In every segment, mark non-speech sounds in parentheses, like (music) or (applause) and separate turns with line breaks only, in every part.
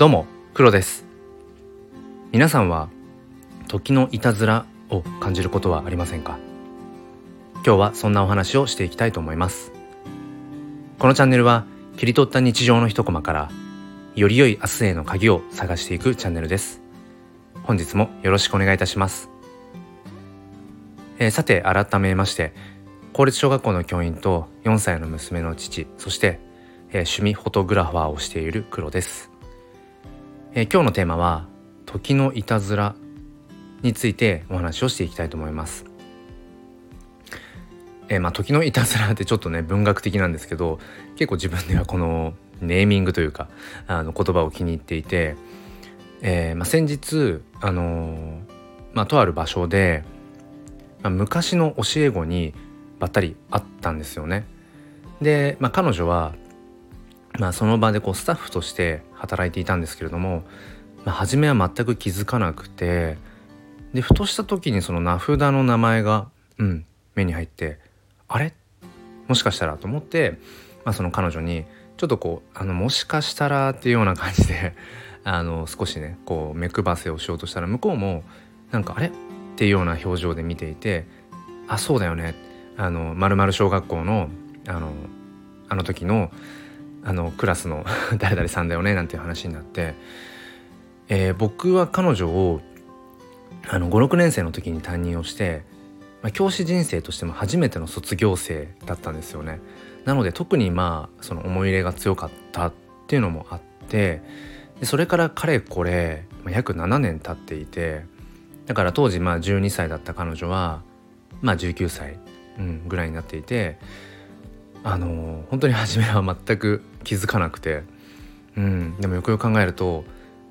どうも黒です。皆さんは時のいたずらを感じることはありませんか？今日はそんなお話をしていきたいと思います。このチャンネルは切り取った日常の一コマからより良い明日への鍵を探していくチャンネルです。本日もよろしくお願いいたします、えー、さて改めまして公立小学校の教員と4歳の娘の父そして、えー、趣味フォトグラファーをしている黒です。えー、今日のテーマは時のいたずらについてお話をしていきたいと思います。えー、まあ時のいたずらってちょっとね文学的なんですけど結構自分ではこのネーミングというかあの言葉を気に入っていて、えー、まあ、先日あの、まあ、とある場所で、まあ、昔の教え子にばったり会ったんですよね。で、まあ、彼女はまあ、その場でこうスタッフとして働いていたんですけれども、まあ、初めは全く気づかなくてでふとした時にその名札の名前が、うん、目に入ってあれ？もしかしたらと思って、まあ、その彼女にちょっとこうあのもしかしたらっていうような感じで (laughs) あの少しねこう目配せをしようとしたら向こうもなんかあれ？っていうような表情で見ていてあそうだよね。あの〇〇小学校のあのあの時のあのクラスの (laughs) 誰々さんだよねなんていう話になって、えー、僕は彼女を56年生の時に担任をして、まあ、教師人生としても初めての卒業生だったんですよね。なので特にまあその思い入れが強かったっていうのもあってでそれからかれこれ、まあ、約7年経っていてだから当時まあ12歳だった彼女はまあ19歳、うん、ぐらいになっていてあの本当に初めは全く気づかなくて、うん、でもよくよく考えると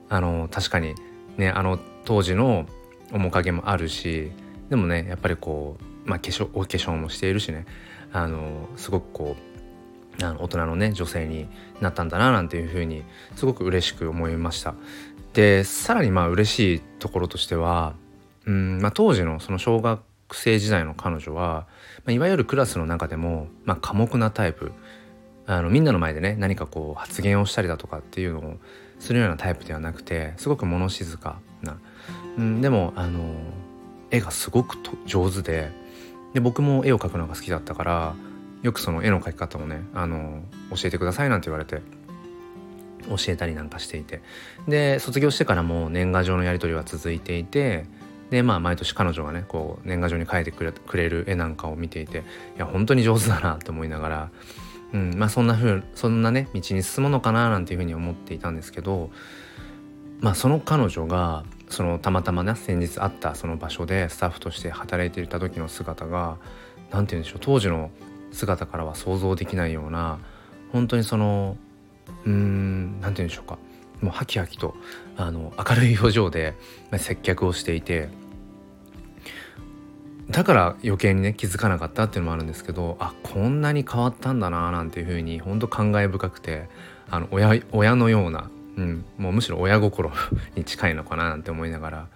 あの確かにねあの当時の面影もあるしでもねやっぱりこう、まあ、化粧お化粧もしているしねあのすごくこうあの大人のね女性になったんだななんていうふうにすごく嬉しく思いました。でさらにまあ嬉しいところとしては、うんまあ、当時のその小学生時代の彼女は、まあ、いわゆるクラスの中でも、まあ、寡黙なタイプ。あのみんなの前でね何かこう発言をしたりだとかっていうのをするようなタイプではなくてすごく物静かな、うん、でもあの絵がすごく上手でで僕も絵を描くのが好きだったからよくその絵の描き方をねあの教えてくださいなんて言われて教えたりなんかしていて。で卒業してからも年賀状のやり取りは続いていてでまあ毎年彼女がねこう年賀状に書いてくれくれる絵なんかを見ていていや本当に上手だなって思いながら、うんまあ、そんなふうそんなね道に進むのかななんていうふうに思っていたんですけどまあその彼女がそのたまたまね先日会ったその場所でスタッフとして働いていた時の姿が何て言うんでしょう当時の姿からは想像できないような本当にそのうーん何て言うんでしょうかもうハキハキとあの明るい表情で接客をしていてだから余計にね気づかなかったっていうのもあるんですけどあこんなに変わったんだななんていうふうに本当感慨深くてあの親親のような、うん、もうむしろ親心 (laughs) に近いのかななんて思いながら。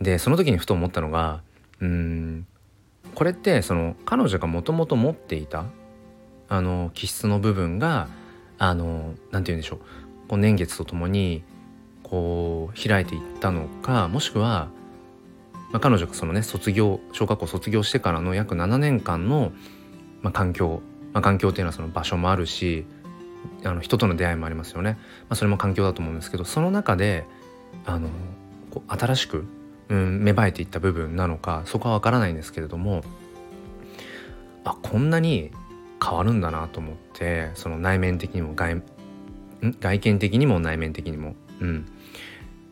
でその時にふと思ったのがうんこれってその彼女がもともと持っていたあの気質の部分があの何て言うんでしょうこう年月とともにこう開いていったのかもしくはまあ、彼女がそのね卒業小学校卒業してからの約7年間の、まあ、環境、まあ、環境っていうのはその場所もあるしあの人との出会いもありますよね、まあ、それも環境だと思うんですけどその中であのこう新しく、うん、芽生えていった部分なのかそこは分からないんですけれどもあこんなに変わるんだなと思ってその内面的にも外外見的にも内面的にも。うん、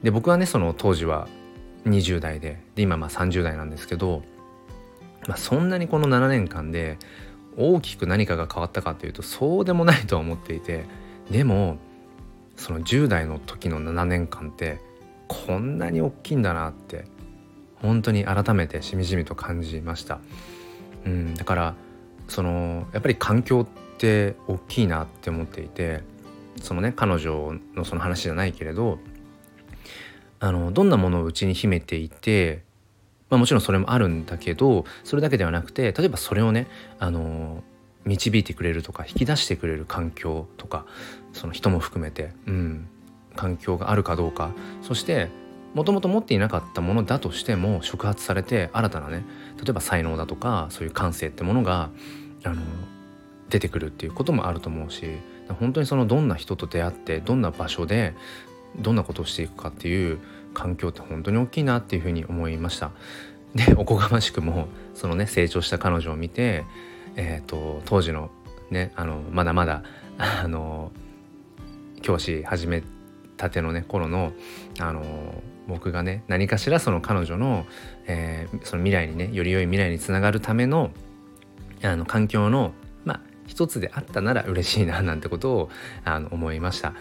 で僕はねその当時は20代でで今まあ30代なんですけど、まあ、そんなにこの7年間で大きく何かが変わったかというとそうでもないとは思っていてでもその10代の時の7年間ってこんなに大きいんだなって本当に改めてしみじみと感じました。うん、だからそのやっぱり環境って大きいなって思っていてそのね彼女のその話じゃないけれどあのどんなものをうちに秘めていて、まあ、もちろんそれもあるんだけどそれだけではなくて例えばそれをねあの導いてくれるとか引き出してくれる環境とかその人も含めて、うん、環境があるかどうか。そしてもともと持っていなかったものだとしても触発されて新たなね例えば才能だとかそういう感性ってものがあの出てくるっていうこともあると思うし本当にそのどんな人と出会ってどんな場所でどんなことをしていくかっていう環境って本当に大きいなっていうふうに思いました。でおこがましくもそのね成長した彼女を見て、えーと、当時のねあのまだまだあの教師始めたてのね頃のあの僕がね何かしらその彼女の,、えー、その未来にねより良い未来につながるためのあの環境のまあ一つであったなら嬉しいななんてことをあの思いました。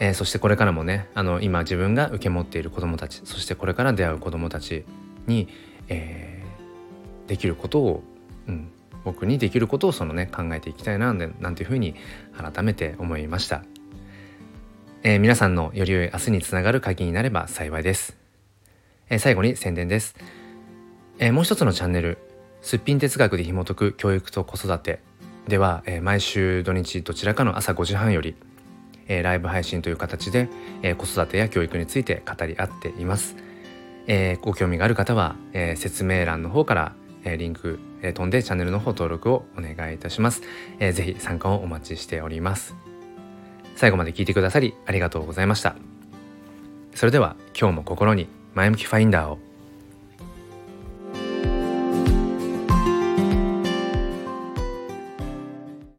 えー、そしてこれからもねあの今自分が受け持っている子どもたちそしてこれから出会う子どもたちに、えー、できることを、うん、僕にできることをそのね考えていきたいななんていうふうに改めて思いました。えー、皆さんのより良い明日につながる鍵になれば幸いです。えー、最後に宣伝です、えー、もう一つのチャンネル「すっぴん哲学で紐解く教育と子育て」では、え毎週土日どちらかの朝5時半より、えライブ配信という形で、え子育てや教育について語り合っています。えご興味がある方は、え説明欄の方から、えリンク、え飛んでチャンネルの方登録をお願いいたします。えー、ぜひ参加をお待ちしております。最後まで聞いてくださりありがとうございました。それでは今日も心に前向きファインダーを。